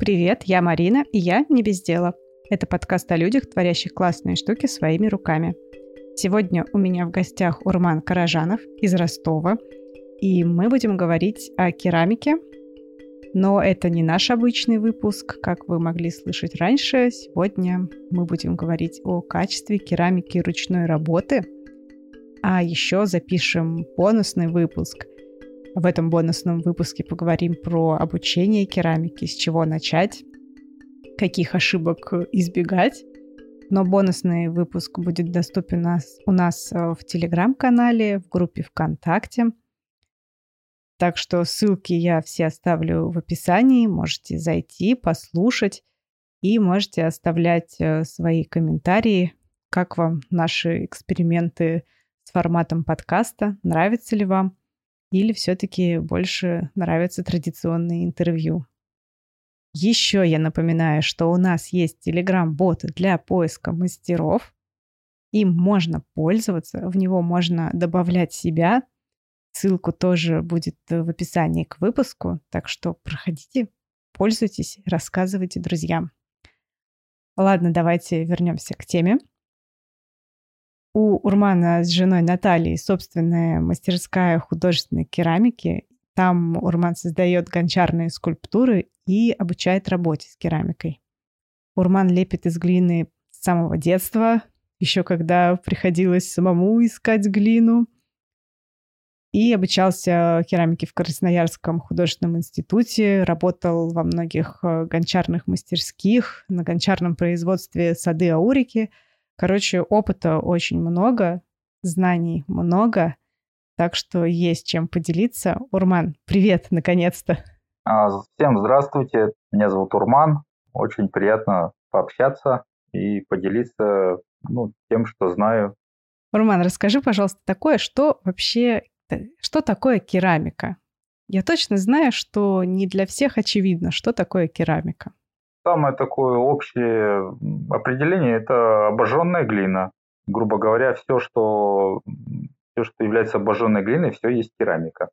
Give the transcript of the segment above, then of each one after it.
Привет, я Марина, и я не без дела. Это подкаст о людях, творящих классные штуки своими руками. Сегодня у меня в гостях Урман Каражанов из Ростова, и мы будем говорить о керамике. Но это не наш обычный выпуск, как вы могли слышать раньше. Сегодня мы будем говорить о качестве керамики ручной работы. А еще запишем бонусный выпуск. В этом бонусном выпуске поговорим про обучение керамики, с чего начать, каких ошибок избегать но бонусный выпуск будет доступен у нас, э, в Телеграм-канале, в группе ВКонтакте. Так что ссылки я все оставлю в описании. Можете зайти, послушать и можете оставлять э, свои комментарии, как вам наши эксперименты с форматом подкаста, нравится ли вам или все-таки больше нравятся традиционные интервью. Еще я напоминаю, что у нас есть Telegram-бот для поиска мастеров. Им можно пользоваться, в него можно добавлять себя. Ссылку тоже будет в описании к выпуску, так что проходите, пользуйтесь, рассказывайте друзьям. Ладно, давайте вернемся к теме. У Урмана с женой Натальей собственная мастерская художественной керамики там Урман создает гончарные скульптуры и обучает работе с керамикой. Урман лепит из глины с самого детства, еще когда приходилось самому искать глину. И обучался керамике в Красноярском художественном институте, работал во многих э, гончарных мастерских, на гончарном производстве сады Аурики. Короче, опыта очень много, знаний много. Так что есть чем поделиться. Урман, привет, наконец-то. А, всем здравствуйте, меня зовут Урман. Очень приятно пообщаться и поделиться ну, тем, что знаю. Урман, расскажи, пожалуйста, такое, что вообще, что такое керамика? Я точно знаю, что не для всех очевидно, что такое керамика. Самое такое общее определение – это обожженная глина. Грубо говоря, все, что все, что является обожженной глиной, все есть керамика.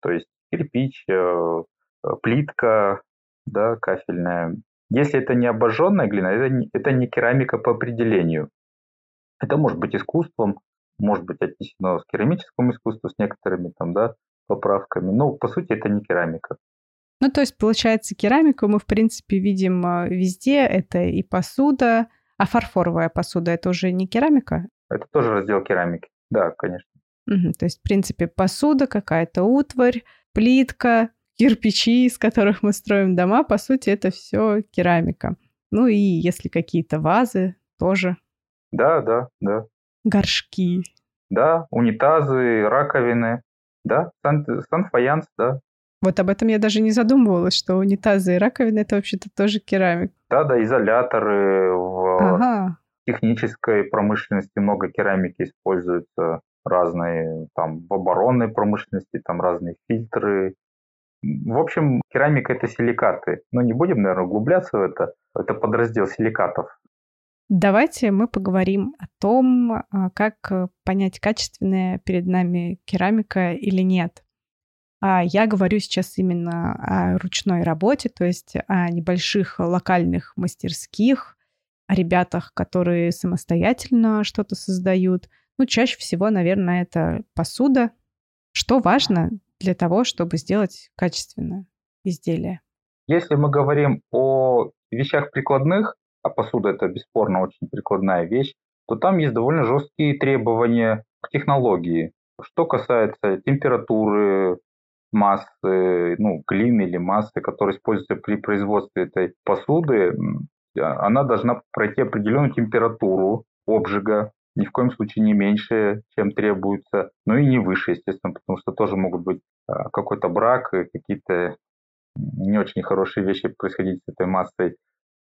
То есть кирпич, э, э, плитка, да, кафельная. Если это не обожженная глина, это не, это не керамика по определению. Это может быть искусством, может быть отнесено к керамическому искусству с некоторыми там, да, поправками. Но по сути это не керамика. Ну, то есть, получается, керамику мы, в принципе, видим э, везде. Это и посуда, а фарфоровая посуда – это уже не керамика? Это тоже раздел керамики. Да, конечно. Угу, то есть, в принципе, посуда, какая-то утварь, плитка, кирпичи, из которых мы строим дома, по сути, это все керамика. Ну и если какие-то вазы, тоже. Да, да, да. Горшки. Да, унитазы, раковины. Да, сан, санфаянс, да. Вот об этом я даже не задумывалась, что унитазы и раковины это вообще-то тоже керамик. Да, да, изоляторы в ага. технической промышленности много керамики используется разные, там, в оборонной промышленности, там разные фильтры. В общем, керамика – это силикаты. Но не будем, наверное, углубляться в это. Это подраздел силикатов. Давайте мы поговорим о том, а, как понять, качественная перед нами керамика или нет. А я говорю сейчас именно о ручной работе, то есть о небольших локальных мастерских, о ребятах, которые самостоятельно что-то создают – ну, чаще всего, наверное, это посуда. Что важно для того, чтобы сделать качественное изделие? Если мы говорим о вещах прикладных, а посуда это бесспорно очень прикладная вещь, то там есть довольно жесткие требования к технологии. Что касается температуры, массы, ну, глины или массы, которая используется при производстве этой посуды, она должна пройти определенную температуру обжига, ни в коем случае не меньше, чем требуется, но и не выше, естественно, потому что тоже могут быть а, какой-то брак какие-то не очень хорошие вещи происходить с этой массой.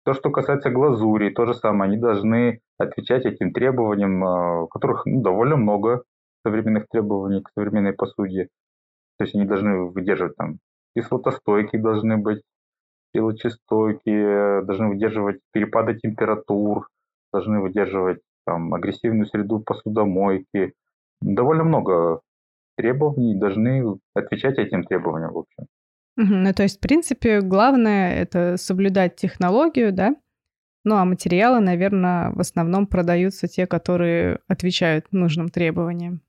То, что касается глазури, то же самое, они должны отвечать этим требованиям, а, которых ну, довольно много современных требований к современной посуде. То есть они должны выдерживать там кислотостойкие должны быть, силочистойкие, должны выдерживать перепады температур, должны выдерживать там, агрессивную среду посудомойки. Довольно много требований должны отвечать этим требованиям, в общем. Угу, ну, то есть, в принципе, главное это соблюдать технологию, да? Ну, а материалы, наверное, в основном продаются те, которые отвечают нужным требованиям.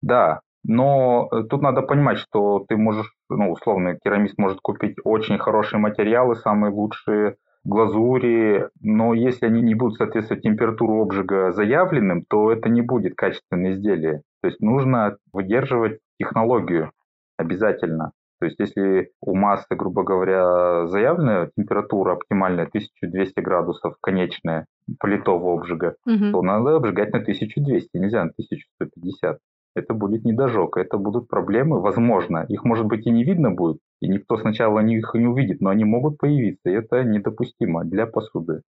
Да, но э, тут надо понимать, что ты можешь, ну, условно, керамист может купить очень хорошие материалы, самые лучшие глазури, но если они не будут соответствовать температуру обжига заявленным, то это не будет качественное изделие. То есть нужно выдерживать технологию обязательно. То есть если у массы, грубо говоря, заявленная температура оптимальная 1200 градусов, конечная, политого обжига, угу. то надо обжигать на 1200, нельзя на 1150 это будет недожог, это будут проблемы, возможно, их может быть и не видно будет, и никто сначала их не увидит, но они могут появиться, и это недопустимо для посуды.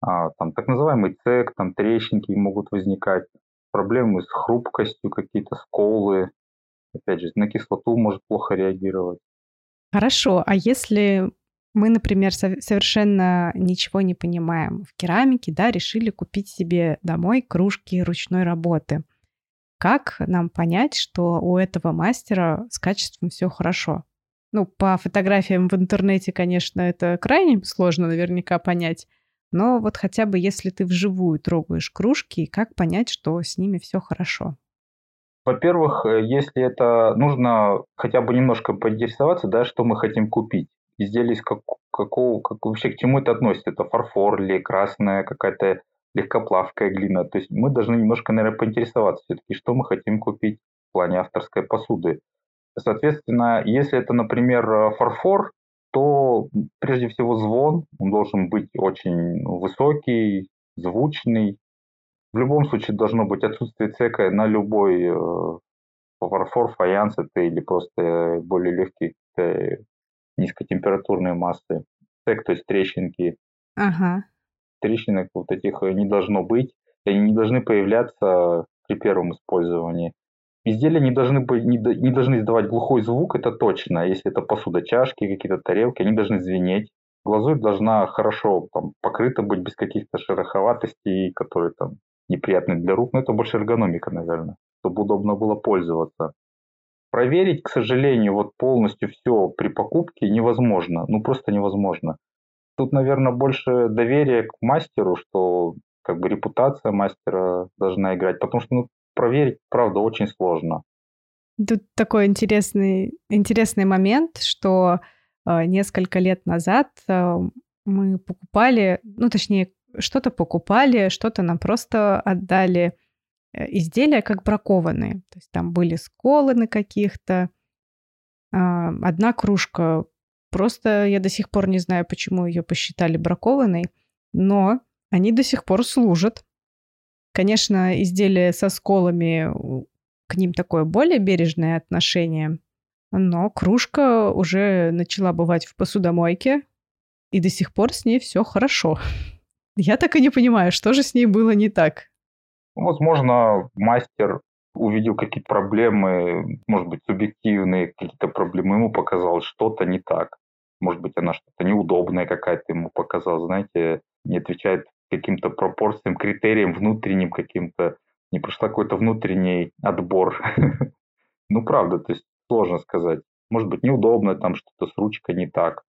А, там так называемый цек, там трещинки могут возникать, проблемы с хрупкостью, какие-то сколы, опять же, на кислоту может плохо реагировать. Хорошо, а если мы, например, совершенно ничего не понимаем в керамике, да, решили купить себе домой кружки ручной работы – как нам понять, что у этого мастера с качеством все хорошо? Ну, по фотографиям в интернете, конечно, это крайне сложно наверняка понять. Но вот хотя бы если ты вживую трогаешь кружки, как понять, что с ними все хорошо? Во-первых, э, если это нужно хотя бы немножко поинтересоваться, да, что мы хотим купить. Изделие из как, какого, как, вообще к чему это относится? Это фарфор или красная какая-то легкоплавкая глина. То есть мы должны немножко, наверное, поинтересоваться все-таки, что мы хотим купить в плане авторской посуды. Соответственно, если это, например, фарфор, то прежде всего звон, он должен быть очень высокий, звучный. В любом случае должно быть отсутствие цека на любой э, фарфор, фаянс это или просто более легкие э, низкотемпературные массы. Цек, то есть трещинки. Ага трещинок вот этих э, не должно быть, и они не должны появляться при первом использовании. Изделия не должны, быть, не, не должны издавать глухой звук, это точно. Если это посуда, чашки, какие-то тарелки, они должны звенеть. Глазурь должна хорошо там, покрыта быть без каких-то шероховатостей, которые там неприятны для рук. Но это больше эргономика, наверное, чтобы удобно было пользоваться. Проверить, к сожалению, вот полностью все при покупке невозможно. Ну, просто невозможно. Тут, наверное, больше доверие к мастеру, что как бы репутация мастера должна играть, потому что ну, проверить, правда, очень сложно. Тут такой интересный, интересный момент, что э, несколько лет назад э, мы покупали, ну, точнее, что-то покупали, что-то нам просто отдали э, изделия как бракованные. То есть там были сколы на каких-то. Э, одна кружка Просто я до сих пор не знаю, почему ее посчитали бракованной, но они до сих пор служат. Конечно, изделия со сколами, к ним такое более бережное отношение, но кружка уже начала бывать в посудомойке, и до сих пор с ней все хорошо. Я так и не понимаю, что же с ней было не так. Возможно, мастер увидел какие-то проблемы, может быть, субъективные какие-то проблемы, ему показалось что-то не так может быть, она что-то неудобная какая-то ему показалась, знаете, не отвечает каким-то пропорциям, критериям внутренним каким-то, не прошла какой-то внутренний отбор. Ну, правда, то есть сложно сказать. Может быть, неудобно, там что-то с ручкой не так.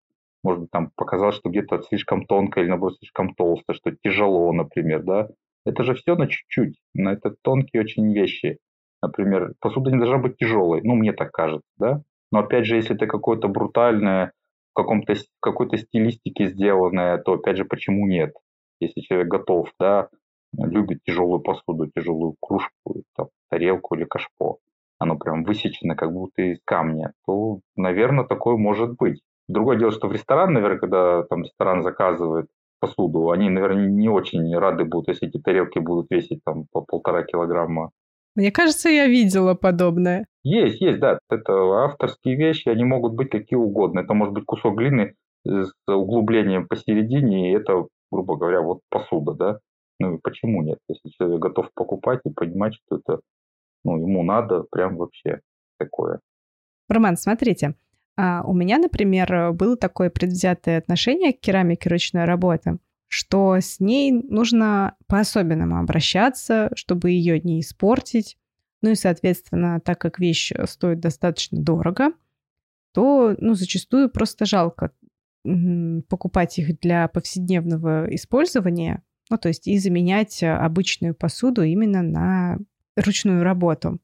Может быть, там показалось, что где-то слишком тонко или, наоборот, слишком толсто, что тяжело, например, да. Это же все на чуть-чуть, на это тонкие очень вещи. Например, посуда не должна быть тяжелой, ну, мне так кажется, да. Но опять же, если это какое-то брутальное каком-то какой-то стилистике сделанное, то опять же почему нет? Если человек готов, да, любит тяжелую посуду, тяжелую кружку, там, тарелку или кашпо, оно прям высечено как будто из камня, то, наверное, такое может быть. Другое дело, что в ресторан, наверное, когда там ресторан заказывает посуду, они, наверное, не очень рады будут, если эти тарелки будут весить там по полтора килограмма мне кажется, я видела подобное. Есть, есть, да. Это авторские вещи, они могут быть какие угодно. Это может быть кусок глины с углублением посередине, и это, грубо говоря, вот посуда, да. Ну и почему нет? Если человек готов покупать и понимать, что это, ну, ему надо, прям вообще такое. Роман, смотрите, а у меня, например, было такое предвзятое отношение к керамике ручной работы что с ней нужно по-особенному обращаться, чтобы ее не испортить. Ну и, соответственно, так как вещь стоит достаточно дорого, то ну, зачастую просто жалко покупать их для повседневного использования, ну, то есть и заменять обычную посуду именно на ручную работу.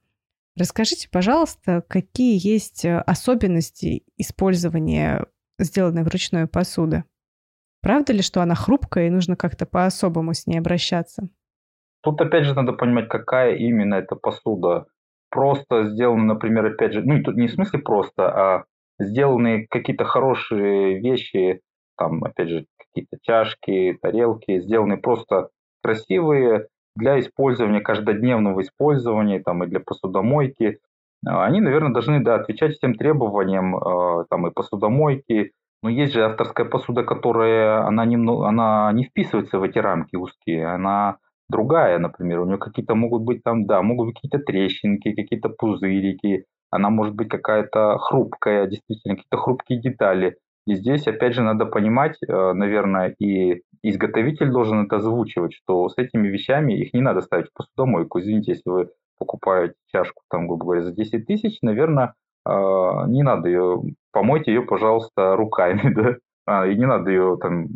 Расскажите, пожалуйста, какие есть особенности использования сделанной вручную посуды? Правда ли, что она хрупкая и нужно как-то по-особому с ней обращаться? Тут опять же надо понимать, какая именно эта посуда. Просто сделана, например, опять же, ну тут не в смысле просто, а сделаны какие-то хорошие вещи, там, опять же, какие-то чашки, тарелки, сделаны просто красивые для использования, каждодневного использования, там, и для посудомойки. А, они, наверное, должны, да, отвечать всем требованиям, а, там, и посудомойки, но есть же авторская посуда, которая, она не, она не вписывается в эти рамки узкие, она другая, например, у нее какие-то могут быть там, да, могут быть какие-то трещинки, какие-то пузырики, она может быть какая-то хрупкая, действительно, какие-то хрупкие детали. И здесь, опять же, надо понимать, э, наверное, и изготовитель должен это озвучивать, что с этими вещами их не надо ставить в посудомойку. Извините, если вы покупаете чашку, там, грубо говоря, за 10 тысяч, наверное, э, не надо ее, помойте ее, пожалуйста, руками, да, а, и не надо ее там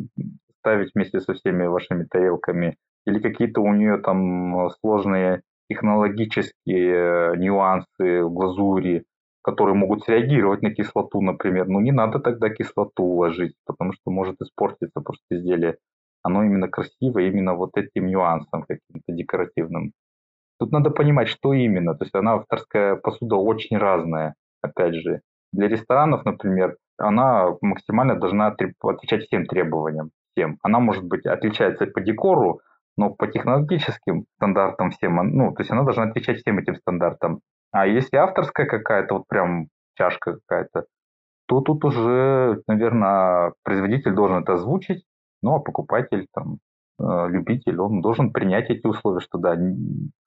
ставить вместе со всеми вашими тарелками или какие-то у нее там сложные технологические нюансы в глазури, которые могут среагировать на кислоту, например. Ну, не надо тогда кислоту уложить, потому что может испортиться просто изделие. Оно именно красивое, именно вот этим нюансом каким-то декоративным. Тут надо понимать, что именно. То есть она авторская посуда очень разная, опять же. Для ресторанов, например, она максимально должна отвечать всем требованиям. Всем. Она может быть отличается по декору, но по технологическим стандартам всем, ну, то есть она должна отвечать всем этим стандартам. А если авторская какая-то, вот прям чашка какая-то, то тут уже, наверное, производитель должен это озвучить, ну, а покупатель, там, э, любитель, он должен принять эти условия, что да,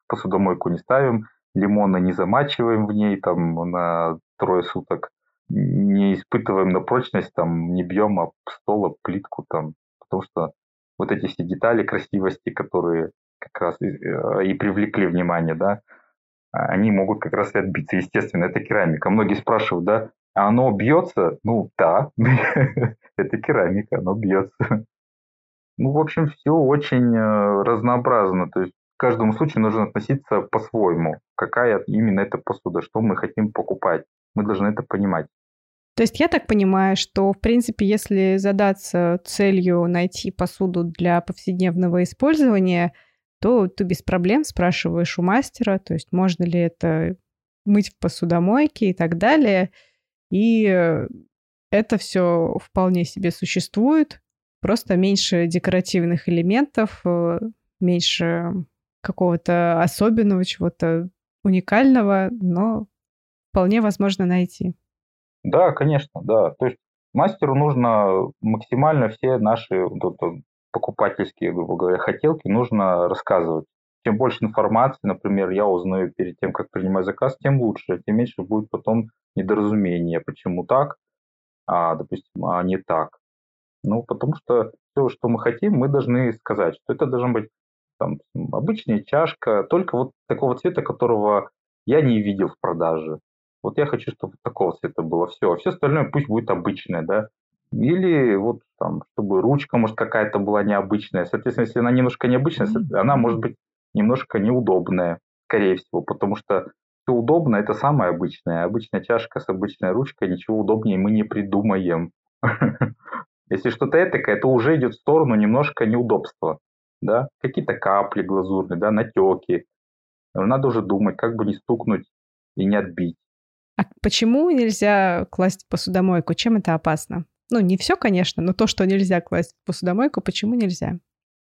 посудомойку не ставим, лимоны не замачиваем в ней там на трое суток, не испытываем на прочность, там, не бьем об стол, об плитку, там, потому что вот эти все детали красивости, которые как раз и, э, и привлекли внимание, да, они могут как раз и отбиться. Естественно, это керамика. Многие спрашивают, да, а оно бьется? Ну, да, это керамика, оно бьется. Ну, в общем, все очень э, разнообразно. То есть к каждому случаю нужно относиться по-своему. Какая именно эта посуда, что мы хотим покупать. Мы должны это понимать. То есть я так понимаю, что, в принципе, если задаться целью найти посуду для повседневного использования, то ты без проблем спрашиваешь у мастера, то есть можно ли это мыть в посудомойке и так далее. И это все вполне себе существует, просто меньше декоративных элементов, э, меньше какого-то особенного, чего-то уникального, но вполне возможно найти. Да, конечно, да. То есть мастеру нужно максимально все наши вот, покупательские, грубо говоря, хотелки нужно рассказывать. Чем больше информации, например, я узнаю перед тем, как принимать заказ, тем лучше, тем меньше будет потом недоразумения, почему так, а, допустим, а не так. Ну, потому что все, что мы хотим, мы должны сказать, что это должна быть там, обычная чашка, только вот такого цвета, которого я не видел в продаже. Вот я хочу, чтобы такого цвета было все. А все остальное пусть будет обычное, да. Или вот там, чтобы ручка, может, какая-то была необычная. Соответственно, если она немножко необычная, она может быть немножко неудобная, скорее всего, потому что все удобно, это самое обычное. Обычная чашка с обычной ручкой, ничего удобнее мы не придумаем. Если что-то этакое, то уже идет в сторону немножко неудобства. Да? Какие-то капли глазурные, да, натеки. Надо уже думать, как бы не стукнуть и не отбить. А почему нельзя класть в посудомойку? Чем это опасно? Ну, не все, конечно, но то, что нельзя класть в посудомойку, почему нельзя?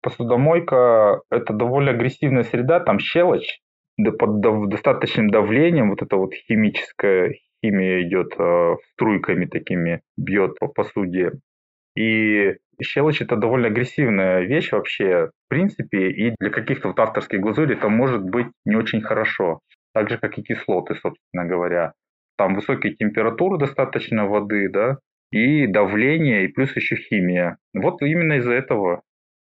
Посудомойка – это довольно агрессивная среда, там щелочь, да под достаточным давлением, вот эта вот химическая химия идет э, струйками такими, бьет по посуде. И щелочь – это довольно агрессивная вещь вообще, в принципе, и для каких-то вот авторских глазурей это может быть не очень хорошо. Так же, как и кислоты, собственно говоря там высокие температуры достаточно воды, да, и давление, и плюс еще химия. Вот именно из-за этого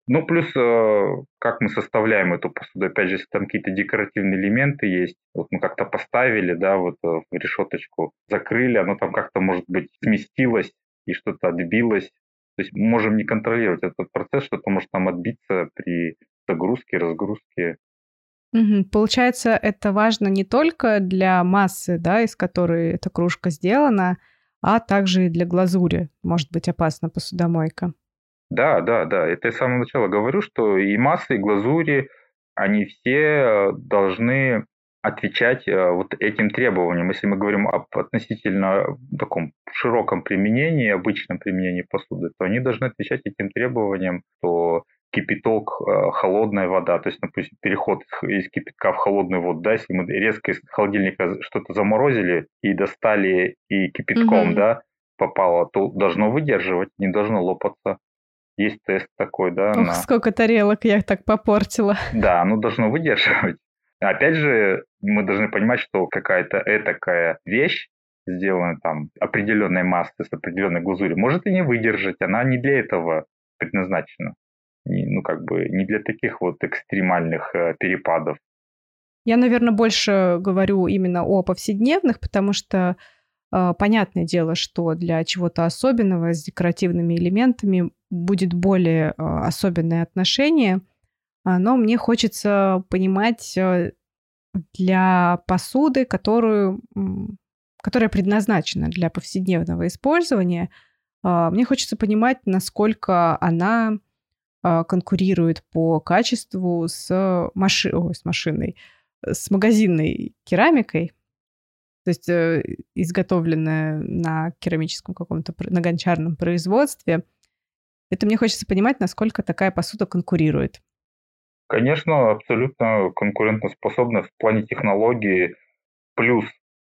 Ну, плюс, э, как мы составляем эту посуду, опять же, если там какие-то декоративные элементы есть, вот мы как-то поставили, да, вот э, в решеточку, закрыли, оно там как-то, может быть, сместилось и что-то отбилось. То есть мы можем не контролировать этот процесс, что-то может там отбиться при загрузке, разгрузке. Угу. Получается, это важно не только для массы, да, из которой эта кружка сделана, а также и для глазури. Может быть опасна посудомойка. Да, да, да. Это я с самого начала говорю, что и массы, и глазури, они все э, должны отвечать э, вот этим требованиям. Если мы говорим об относительно таком широком применении, обычном применении посуды, то они должны отвечать этим требованиям, что кипяток, э, холодная вода, то есть, допустим, переход из кипятка в холодную воду, да, если мы резко из холодильника что-то заморозили и достали и кипятком, угу. да, попало, то должно выдерживать, не должно лопаться. Есть тест такой, да. Ох, на... сколько тарелок я так попортила. Да, оно должно выдерживать. Опять же, мы должны понимать, что какая-то этакая вещь, сделанная там определенной массы с определенной глазурью, может и не выдержать. Она не для этого предназначена. Ну, как бы не для таких вот экстремальных э, перепадов. Я, наверное, больше говорю именно о повседневных, потому что э, понятное дело, что для чего-то особенного с декоративными элементами будет более э, особенное отношение, а, но мне хочется понимать для посуды, которую, которая предназначена для повседневного использования, а, мне хочется понимать, насколько она конкурирует по качеству с, маши... Ой, с машиной, с магазинной керамикой, то есть э, изготовленная на керамическом каком-то, на гончарном производстве. Это мне хочется понимать, насколько такая посуда конкурирует. Конечно, абсолютно конкурентоспособна в плане технологии. Плюс,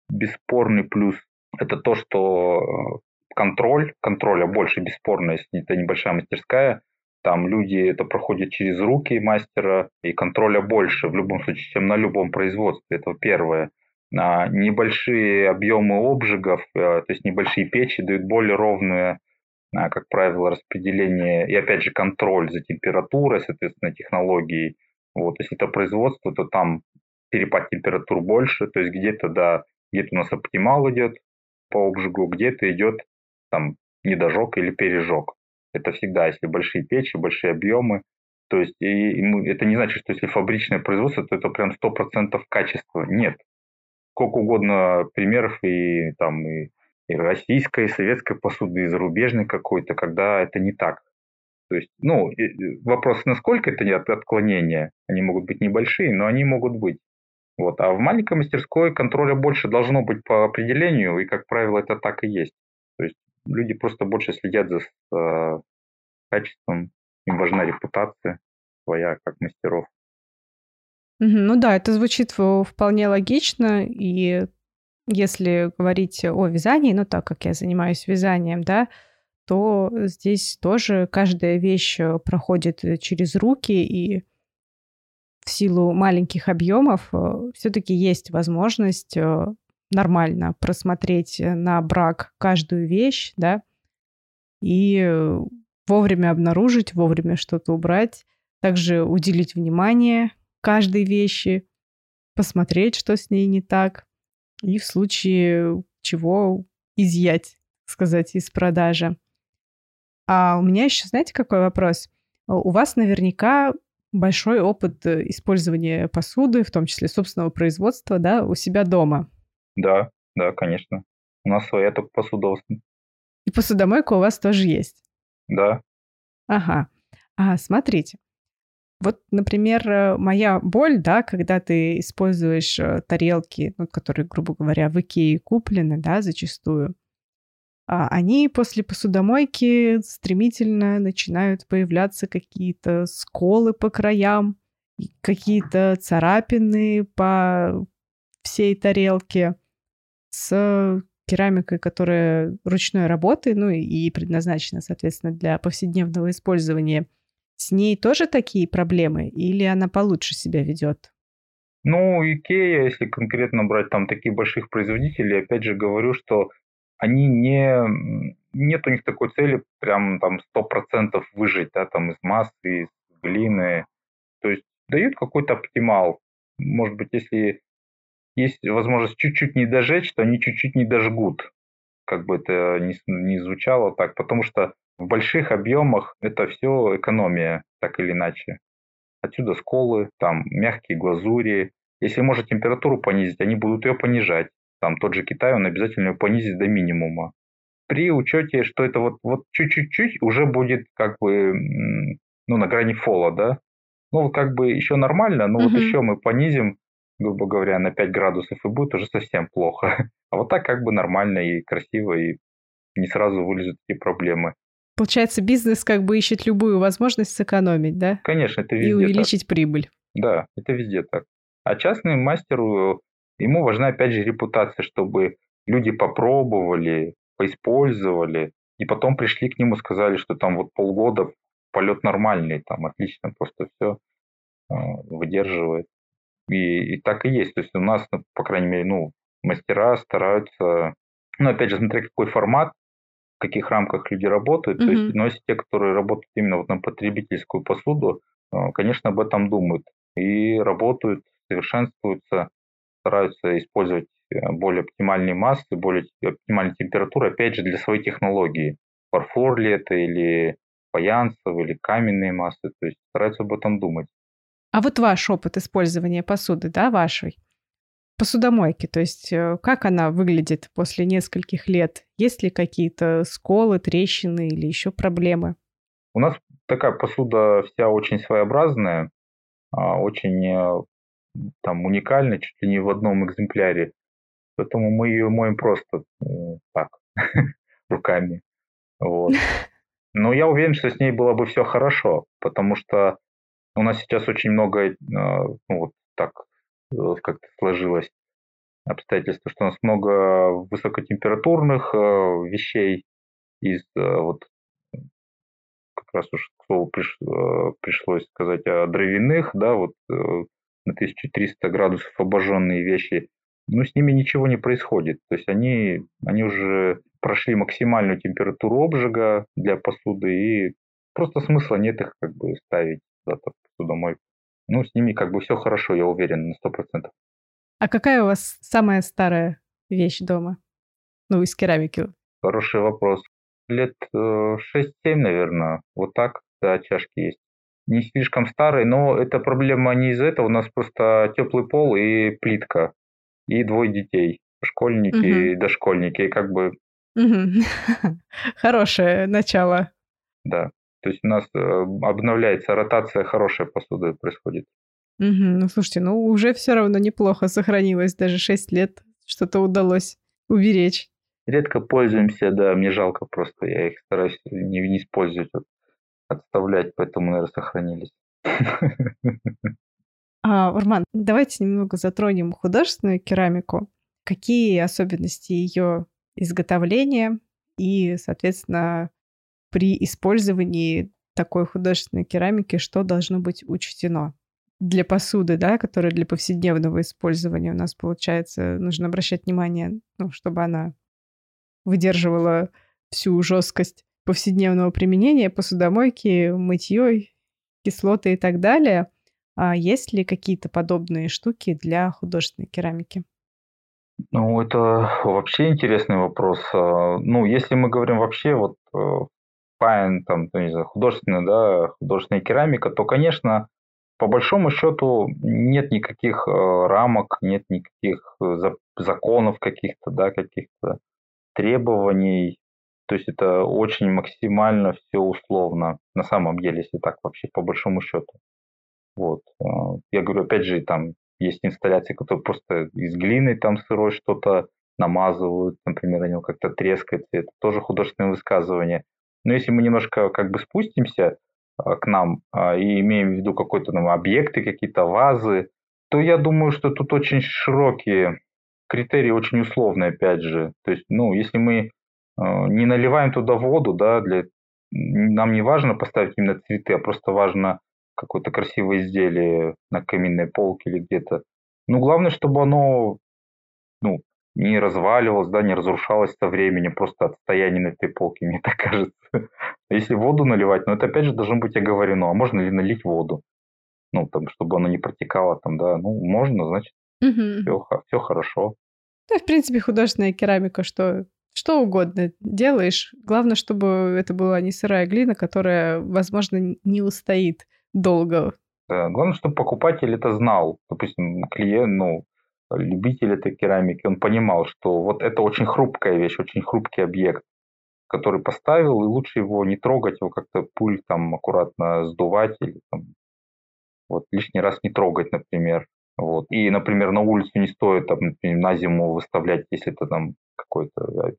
бесспорный плюс, это то, что э, контроль, контроля больше бесспорно, если это небольшая мастерская, там люди это проходят через руки мастера, и контроля больше в любом случае, чем на любом производстве. Это первое. А небольшие объемы обжигов, э, то есть небольшие печи дают более ровное, а, как правило, распределение и, опять же, контроль за температурой, соответственно, технологией. Вот, если это производство, то там перепад температур больше, то есть где-то, да, где-то у нас оптимал идет по обжигу, где-то идет там недожог или пережог. Это всегда, если большие печи, большие объемы. То есть и, и это не значит, что если фабричное производство, то это прям 100% качества. Нет. Сколько угодно примеров и там и, и российской, и советской посуды, и зарубежной какой-то, когда это не так. То есть, ну, вопрос, насколько это не отклонения. Они могут быть небольшие, но они могут быть. Вот. А в маленькой мастерской контроля больше должно быть по определению, и, как правило, это так и есть. То есть люди просто больше следят за э, качеством, им важна репутация своя как мастеров. Ну да, это звучит вполне логично, и если говорить о вязании, ну так как я занимаюсь вязанием, да, то здесь тоже каждая вещь э, проходит через руки, и в силу маленьких объемов э, все-таки есть возможность нормально просмотреть э, на брак каждую вещь, да, и э, вовремя обнаружить, вовремя что-то убрать, также уделить внимание каждой вещи, посмотреть, что с ней не так, и в случае чего изъять, сказать, из продажи. А у меня еще, знаете, какой вопрос? У вас наверняка большой опыт э, использования посуды, в том числе собственного производства, да, у себя дома. Да, да, конечно. У нас своя только посуда. И посудомойка у вас тоже есть? Да. Ага. А, смотрите. Вот, например, э, моя боль, да, когда ты используешь э, тарелки, ну, которые, грубо говоря, в Икее куплены, да, зачастую, а они после посудомойки стремительно начинают появляться какие-то сколы по краям, какие-то царапины по всей тарелке с керамикой, которая ручной работы, ну и предназначена, соответственно, для повседневного использования, с ней тоже такие проблемы или она получше себя ведет? Ну, Икея, если конкретно брать там таких больших производителей, опять же говорю, что они не... Нет у них такой цели прям там 100% выжить, да, там из массы, из глины. То есть дают какой-то оптимал. Может быть, если есть возможность чуть-чуть не дожечь, то они чуть-чуть не дожгут. Как бы это ни, ни звучало так, потому что в больших объемах это все экономия, так или иначе. Отсюда сколы, там мягкие глазури. Если можно температуру понизить, они будут ее понижать. Там тот же Китай, он обязательно ее понизит до минимума. При учете, что это вот, вот чуть-чуть уже будет как бы ну, на грани фола, да? Ну, как бы еще нормально, но угу. вот еще мы понизим, грубо говоря, на 5 градусов, и будет уже совсем плохо. А вот так как бы нормально и красиво, и не сразу вылезут эти проблемы. Получается, бизнес как бы ищет любую возможность сэкономить, да? Конечно, это везде И увеличить так. прибыль. Да, это везде так. А частный мастеру, ему важна опять же репутация, чтобы люди попробовали, поиспользовали, и потом пришли к нему, сказали, что там вот полгода полет нормальный, там отлично, просто все э, выдерживает. И, и так и есть. То есть у нас, ну, по крайней мере, ну, мастера стараются, ну, опять же, смотря какой формат, в каких рамках люди работают. Mm-hmm. То есть, но если те, которые работают именно вот на потребительскую посуду, э, конечно, об этом думают и работают, совершенствуются, стараются использовать э, более оптимальные массы, более оптимальные температуры, опять же, для своей технологии. Фарфор ли это или фаянсовые или каменные массы, то есть стараются об этом думать. А вот ваш опыт использования посуды, да, вашей, посудомойки, то есть э, как она выглядит после нескольких лет? Есть ли какие-то сколы, трещины или еще проблемы? У нас такая посуда вся очень своеобразная, а, очень э, там уникальная, чуть ли не в одном экземпляре. Поэтому мы ее моем просто так, руками. Вот. Но я уверен, что с ней было бы все хорошо, потому что у нас сейчас очень много, э, ну вот так э, как-то сложилось обстоятельства, что у нас много высокотемпературных э, вещей из вот как раз уж к слову приш, пришлось сказать о дровяных, да, вот на 1300 градусов обожженные вещи, но с ними ничего не происходит. То есть они, они уже прошли максимальную температуру обжига для посуды, и просто смысла нет их как бы ставить куда-то посудомойку. Ну, с ними как бы все хорошо, я уверен, на сто процентов. А какая у вас самая старая вещь дома? Ну, из керамики. Хороший вопрос. Лет э, 6-7, наверное. Вот так, да, чашки есть. Не слишком старые, но эта проблема не из-за этого. У нас просто теплый пол и плитка. И двое детей. Школьники угу. и дошкольники. И как бы Хорошее начало. Да. То есть у нас э, обновляется ротация, хорошая посуда происходит. Угу. Ну, слушайте, ну уже все равно неплохо сохранилось, даже 6 лет что-то удалось уберечь. Редко пользуемся, да, мне жалко просто, я их стараюсь не, не использовать, вот, отставлять, поэтому, наверное, сохранились. А, Урман, давайте немного затронем художественную керамику. Какие особенности ее изготовления и, соответственно, при использовании такой художественной керамики что должно быть учтено? Для посуды, да, которая для повседневного использования у нас, получается, нужно обращать внимание, ну, чтобы она выдерживала всю жесткость повседневного применения, посудомойки, мытье, кислоты и так далее. А есть ли какие-то подобные штуки для художественной керамики? Ну, это вообще интересный вопрос. А, ну, если мы говорим вообще вот файн, э, там, ну, не знаю, художественная, да, художественная керамика, то, конечно, по большому счету нет никаких э, рамок, нет никаких э, законов каких-то, да, каких-то требований. То есть это очень максимально все условно, на самом деле, если так вообще по большому счету. Вот. Я говорю, опять же, там есть инсталляции, которые просто из глины там сырой что-то намазывают, например, они как-то трескаются. Это тоже художественное высказывание. Но если мы немножко как бы спустимся а, к нам а, и имеем в виду какой-то там объекты, какие-то вазы, то я думаю, что тут очень широкие критерии, очень условные, опять же. То есть, ну, если мы а, не наливаем туда воду, да, для нам не важно поставить именно цветы, а просто важно какое-то красивое изделие на каминной полке или где-то. Ну, главное, чтобы оно, ну, не разваливалась, да, не разрушалась со временем просто от стояния на этой полке, мне так кажется. Если воду наливать, ну это опять же должно быть оговорено, а можно ли налить воду? Ну, там, чтобы она не протекала там, да, ну, можно, значит, угу. все, все хорошо. Да, в принципе, художественная керамика, что что угодно делаешь. Главное, чтобы это была не сырая глина, которая, возможно, не устоит долго. Да, главное, чтобы покупатель это знал. Допустим, клиент, ну, любитель этой керамики, он понимал, что вот это очень хрупкая вещь, очень хрупкий объект, который поставил, и лучше его не трогать, его как-то пуль там аккуратно сдувать или там, вот лишний раз не трогать, например. Вот. И, например, на улицу не стоит там, например, на зиму выставлять, если это там какой-то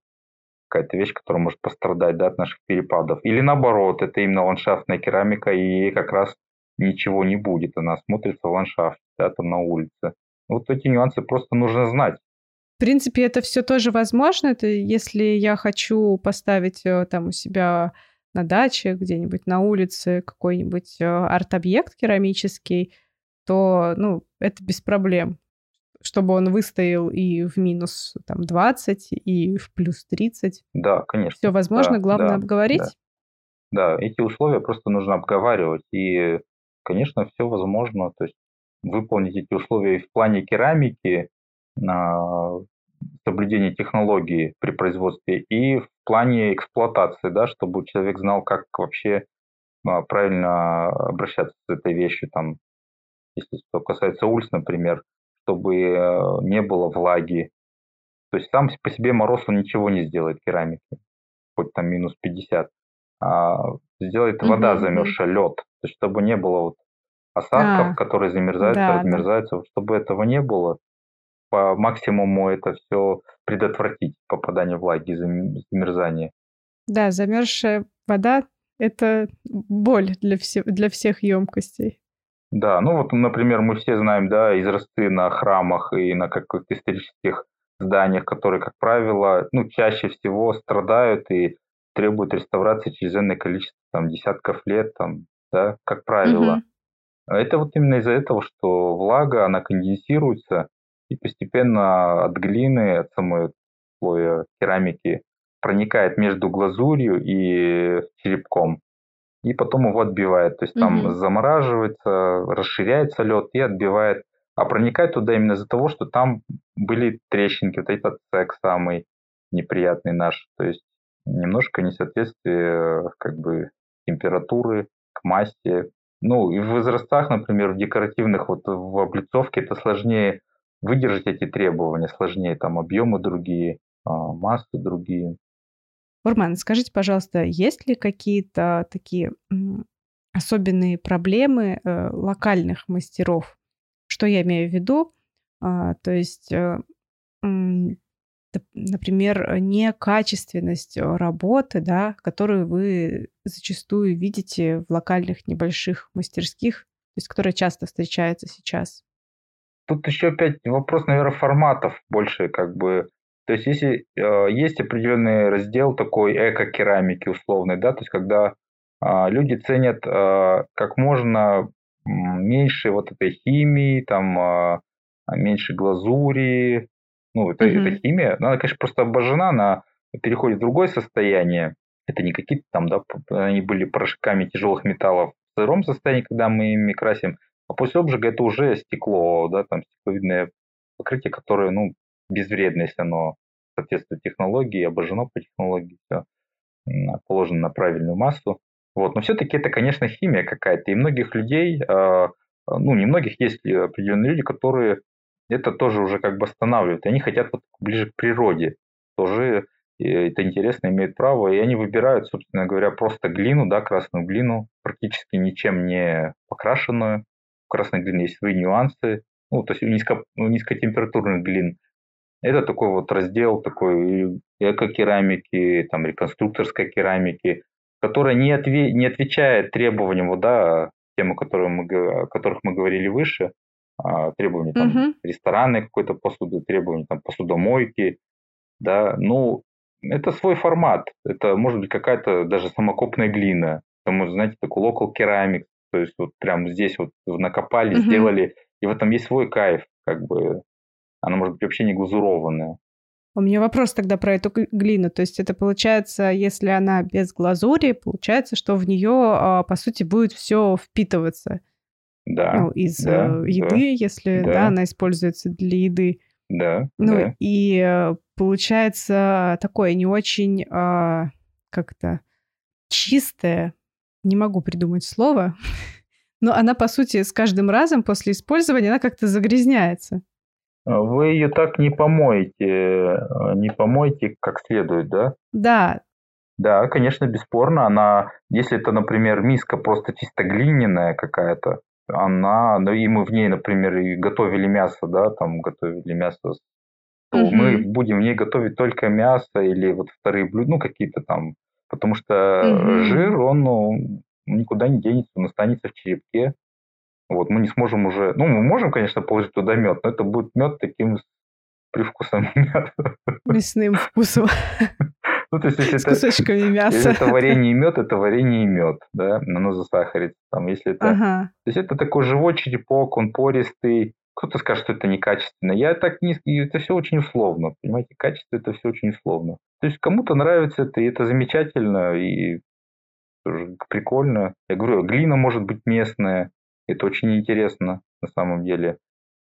какая-то вещь, которая может пострадать да, от наших перепадов. Или наоборот, это именно ландшафтная керамика, и ей как раз ничего не будет. Она смотрится в ландшафте, да, там на улице. Вот эти нюансы просто нужно знать. В принципе, это все тоже возможно. Это если я хочу поставить э, там у себя на даче, где-нибудь на улице какой-нибудь э, арт-объект керамический, то, ну, это без проблем чтобы он выстоял и в минус там, 20, и в плюс 30. Да, конечно. Все возможно, да, главное да, обговорить. Да. да, эти условия просто нужно обговаривать. И, конечно, все возможно. То есть выполнить эти условия в плане керамики, на соблюдение технологии при производстве и в плане эксплуатации, да, чтобы человек знал, как вообще а, правильно обращаться с этой вещью, там, если что касается улиц, например, чтобы э, не было влаги. То есть сам по себе мороз он ничего не сделает керамики, хоть там минус 50. А сделает вода замерзшая, лед. То есть чтобы не было вот осадков, а, которые замерзаются, да, размерзаются, да. чтобы этого не было, по максимуму это все предотвратить, попадание влаги, замерзание. Да, замерзшая вода – это боль для, все, для всех емкостей. Да, ну вот, например, мы все знаем, да, израсты на храмах и на каких-то исторических зданиях, которые, как правило, ну, чаще всего страдают и требуют реставрации через энное количество, там, десятков лет, там, да, как правило. Угу. Это вот именно из-за этого, что влага, она конденсируется и постепенно от глины, от самой слоя керамики проникает между глазурью и черепком и потом его отбивает. То есть там угу. замораживается, расширяется лед и отбивает. А проникает туда именно из-за того, что там были трещинки, вот этот цех самый неприятный наш. То есть немножко несоответствие как бы температуры к массе. Ну и в возрастах, например, в декоративных, вот в облицовке это сложнее выдержать эти требования, сложнее там объемы другие, а, массы другие. Урман, скажите, пожалуйста, есть ли какие-то такие особенные проблемы э, локальных мастеров? Что я имею в виду? А, то есть, э, например, некачественность работы, да, которую вы зачастую видите в локальных небольших мастерских, то есть, которая часто встречается сейчас. Тут еще опять вопрос, наверное, форматов больше как бы то есть, если э, есть определенный раздел такой эко-керамики условной, да, то есть, когда э, люди ценят э, как можно меньше вот этой химии, там, э, меньше глазури, ну, это, mm-hmm. эта химия, она, конечно, просто обожжена, она переходит в другое состояние. Это не какие-то там, да, они были порошками тяжелых металлов в сыром состоянии, когда мы ими красим, а после обжига это уже стекло, да, там стекловидное покрытие, которое, ну, безвредно, если оно соответствует технологии, обожжено по технологии, все положено на правильную массу. Вот. Но все-таки это, конечно, химия какая-то. И многих людей, а, ну, не многих, есть определенные люди, которые это тоже уже как бы останавливают. И они хотят вот ближе к природе. Тоже это интересно, имеют право. И они выбирают, собственно говоря, просто глину, да, красную глину, практически ничем не покрашенную. У красной глины есть свои нюансы. Ну, то есть у, низко, низкотемпературных глин это такой вот раздел такой эко-керамики, там, реконструкторской керамики, которая не, отве- не отвечает требованиям, вот, да, тем, о, которых мы, о которых мы говорили выше, требования там, uh-huh. ресторанной какой-то посуды, требования там, посудомойки, да, ну, это свой формат, это может быть какая-то даже самокопная глина, там, знаете, такой local керамик, то есть вот прям здесь вот накопали, uh-huh. сделали, и в этом есть свой кайф, как бы, она может быть вообще не глазурованная. У меня вопрос тогда про эту глину. То есть это получается, если она без глазури, получается, что в нее, а, по сути, будет все впитываться. Да. Ну, из да, э, еды, да, если да. да, она используется для еды. Да. Ну, да. и э, получается такое не очень а, как-то чистое, не могу придумать слово, но она, по сути, с каждым разом после использования она как-то загрязняется. Вы ее так не помоете, э, не помоете как следует, да? Да, Да, конечно, бесспорно. Она, если это, например, миска просто чисто глиняная какая-то, она, ну и мы в ней, например, и готовили мясо, да, там готовили мясо, то Мгм. мы будем в ней готовить только мясо или вот вторые блюда, ну какие-то там, потому что Мгм. жир, он ну, никуда не денется, он останется в черепке. Вот, мы не сможем уже, ну, мы можем, конечно, положить туда мед, но это будет мед таким привкусом мяса. мясным вкусом, Ну, то есть, если с это, кусочками если мяса. это варенье и мед, это варенье и мед, да, оно засахарится. Там, если это Ага. То есть это такой живой черепок, он пористый. Кто-то скажет, что это некачественно. Я так не... Это все очень условно, понимаете? Качество это все очень условно. То есть кому-то нравится это, и это замечательно, и тоже прикольно. Я говорю, глина может быть местная. Это очень интересно на самом деле.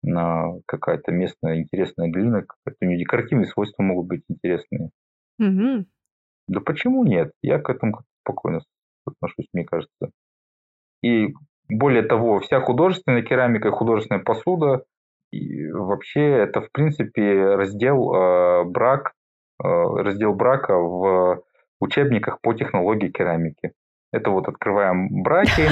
На какая-то местная интересная глина, какие-то у нее декоративные свойства могут быть интересные. Мгм. Да почему нет? Я к этому спокойно отношусь, мне кажется. И более того, вся художественная керамика и художественная посуда, и вообще это, в принципе, раздел э, брак, э, раздел брака в учебниках по технологии керамики. Это вот открываем браки,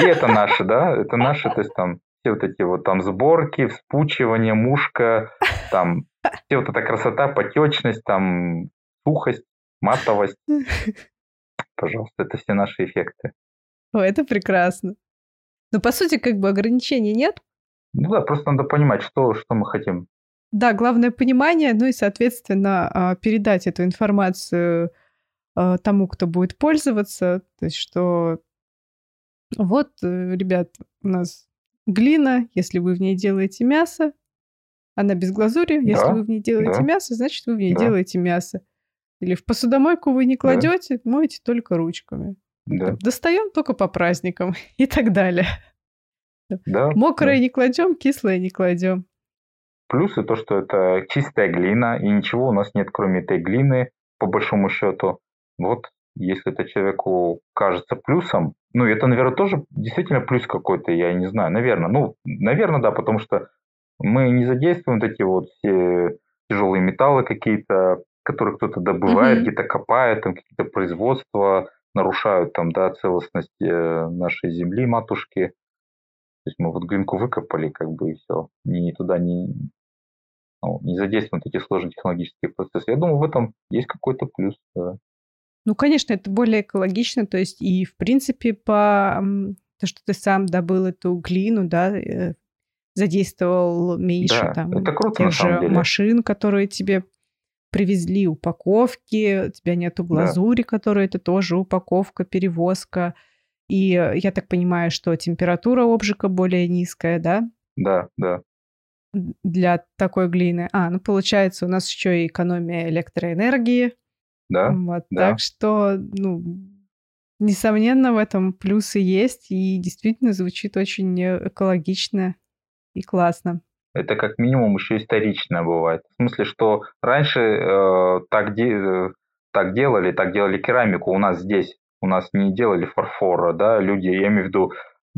и это наши, да, это наши, то есть там все вот эти вот там сборки, вспучивание, мушка, там все вот эта красота, потечность, там сухость, матовость. Пожалуйста, это все наши эффекты. О, это прекрасно. Но, по сути, как бы ограничений нет. Ну да, просто надо понимать, что, что мы хотим. Да, главное понимание, ну и, соответственно, а, передать эту информацию а, тому, кто будет пользоваться. То есть, что вот, э, ребят, у нас глина, если вы в ней делаете мясо, она без глазури, если Да, вы в ней делаете да. мясо, значит, вы в ней Да. делаете мясо. Или в посудомойку вы не кладете, моете только ручками. Да, Достаем только по праздникам и так далее. да. Мокрое да. не кладем, кислое не кладем. Плюсы то, что это чистая глина, и ничего у нас нет, кроме этой глины, по большому счету. Вот, если это человеку кажется плюсом, ну, это, наверное, тоже действительно плюс какой-то, я не знаю, наверное. Ну, наверное, да, потому что мы не задействуем вот эти вот все тяжелые металлы какие-то, которые кто-то добывает, Мгм. где-то копает, там какие-то производства нарушают там, да, целостность э, нашей земли, матушки. То есть мы вот глинку выкопали, как бы, и все. Ни туда не, ну, не задействуем вот эти сложные технологические процессы. Я думаю, в этом есть какой-то плюс. да. Ну, конечно, это более экологично, то есть и, в принципе, по то, что ты сам добыл эту глину, да, э, задействовал меньше Да, там это круто тех же деле. машин, которые тебе привезли, упаковки, у тебя нету глазури, которая это тоже упаковка, перевозка. И э, я так понимаю, что температура обжига более низкая, да, Да, да. для такой глины. А, ну, получается, у нас еще и экономия электроэнергии. Да, Вот, да. так что, ну, несомненно, в этом плюсы есть, и действительно звучит очень э, экологично и классно. Это как минимум еще исторично бывает. В смысле, что раньше э, так, де- э, так делали, так делали керамику у нас здесь. У нас не делали фарфора, да, люди, я имею в виду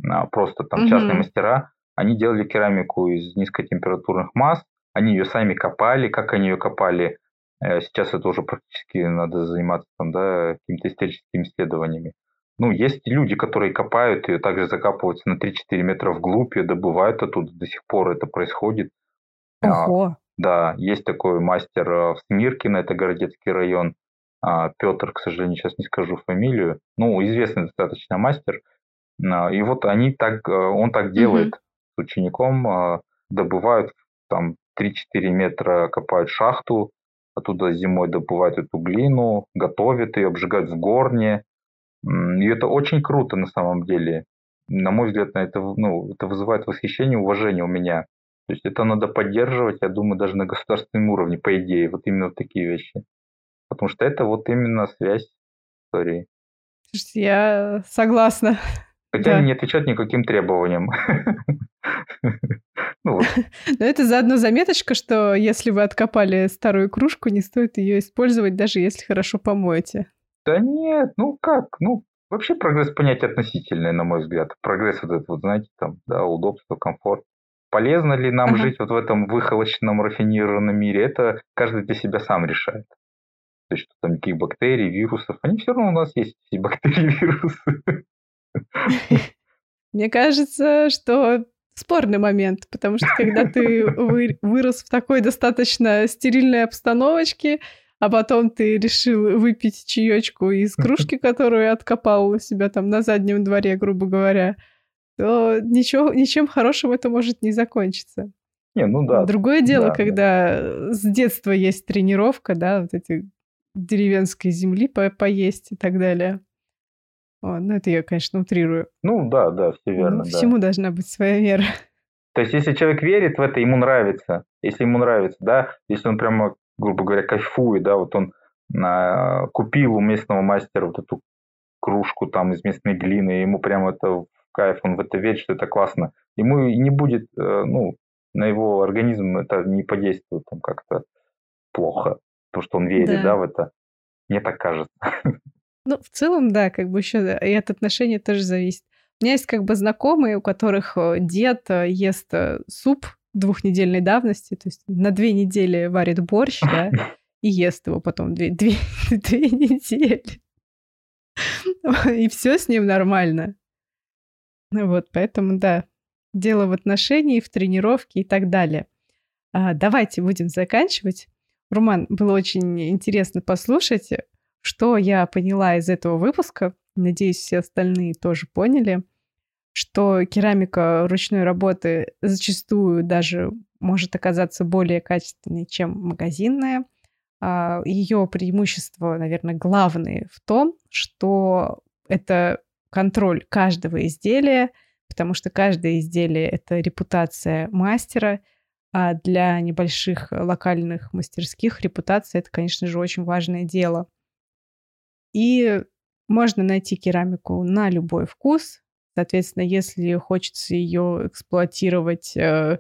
а, просто там частные Мгм. мастера, они делали керамику из низкотемпературных масс, они ее сами копали, как они ее копали, э, сейчас это уже практически надо заниматься там, да, какими-то историческими исследованиями. Ну, есть люди, которые копают и также закапываются на 3-4 метра вглубь и добывают оттуда. До сих пор это происходит. А, Ого! да, есть такой мастер э, в Смиркино, это Городецкий район. А, Петр, к сожалению, сейчас не скажу фамилию. Ну, известный достаточно мастер. А, И вот они так, э, он так делает с учеником, а, добывают там 3-4 метра, копают шахту, оттуда зимой добывают эту глину, готовят ее, обжигают в горне. И это очень круто на самом деле. На мой взгляд, на это, ну, это вызывает восхищение, уважение у меня. То есть это надо поддерживать, я думаю, даже на государственном уровне, по идее, вот именно вот такие вещи. Потому что это вот именно связь истории. Я согласна. Хотя да. они не отвечают никаким требованиям. Ну Но это заодно заметочка, что если вы откопали старую кружку, не стоит ее использовать, даже если хорошо помоете. Да нет, ну как, ну вообще прогресс понятие относительное, на мой взгляд. Прогресс вот этот вот, знаете, там, да, удобство, комфорт. Полезно ли нам ага. жить вот в этом выхолощенном, рафинированном мире, это каждый для себя сам решает. То есть, что там никаких бактерий, вирусов, они все равно у нас есть, эти бактерии, вирусы. Мне кажется, что спорный момент, потому что когда ты вырос в такой достаточно стерильной обстановочке, а потом ты решил выпить чаечку из кружки, которую откопал у себя там на заднем дворе, грубо говоря, то ничего, ничем хорошим это может не закончиться. Не, ну да. Другое дело, да, когда да. с детства есть тренировка, да, вот эти деревенской земли по поесть и так далее. О, ну, это я, конечно, утрирую. Ну, да, да, все верно. Ну, да. Всему должна быть своя мера. То есть, если человек верит в это, ему нравится. Если ему нравится, да, если он прямо, грубо говоря, кайфует, да, вот он а, купил у местного мастера вот эту кружку там из местной глины, ему прямо это в кайф, он в это верит, что это классно. Ему не будет, э, ну, на его организм это не подействует там как-то плохо, потому что он верит, да, да в это. Мне так кажется. Ну, в целом, да, как бы еще и от отношений тоже зависит. У меня есть как бы знакомые, у которых э, дед э, ест суп двухнедельной давности, то есть на две недели варит борщ, да, и ест его потом две, две, две недели. И все с ним нормально. Ну вот, поэтому, да, дело в отношении, в тренировке и так далее. А, давайте будем заканчивать. Роман, было очень интересно послушать. Что я поняла из этого выпуска, надеюсь, все остальные тоже поняли, что керамика ручной работы зачастую даже может оказаться более качественной, чем магазинная. А, Ее преимущество, наверное, главное в том, что это контроль каждого изделия, потому что каждое изделие — это репутация мастера, а для небольших локальных мастерских репутация — это, конечно же, очень важное дело — и можно найти керамику на любой вкус. Соответственно, если хочется ее эксплуатировать э,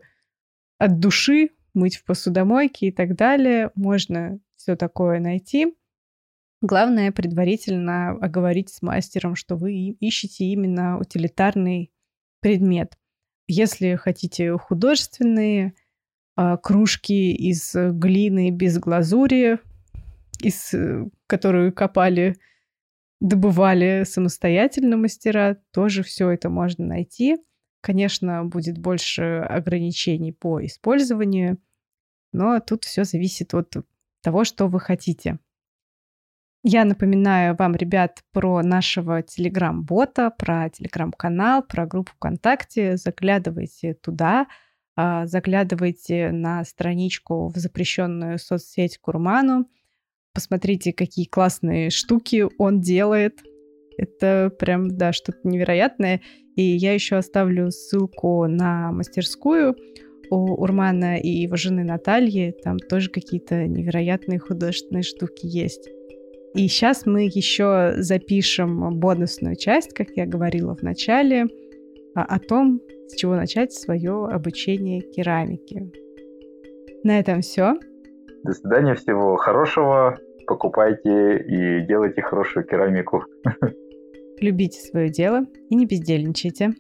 от души, мыть в посудомойке и так далее, можно все такое найти. Главное предварительно оговорить с мастером, что вы ищете именно утилитарный предмет. Если хотите художественные э, кружки из глины без глазури, из, э, которую копали, добывали самостоятельно мастера, тоже все это можно найти. Конечно, будет больше ограничений по использованию, но тут все зависит от того, что вы хотите. Я напоминаю вам, ребят, про нашего телеграм-бота, про телеграм-канал, про группу ВКонтакте. Заглядывайте туда, а, заглядывайте на страничку в запрещенную соцсеть Курману. Посмотрите, какие классные штуки он делает. Это прям, да, что-то невероятное. И я еще оставлю ссылку на мастерскую у Урмана и его жены Натальи. Там тоже какие-то невероятные художественные штуки есть. И сейчас мы еще запишем бонусную часть, как я говорила в начале, о том, с чего начать свое обучение керамике. На этом все. До свидания, всего хорошего. Покупайте и делайте хорошую керамику. Любите свое дело и не бездельничайте.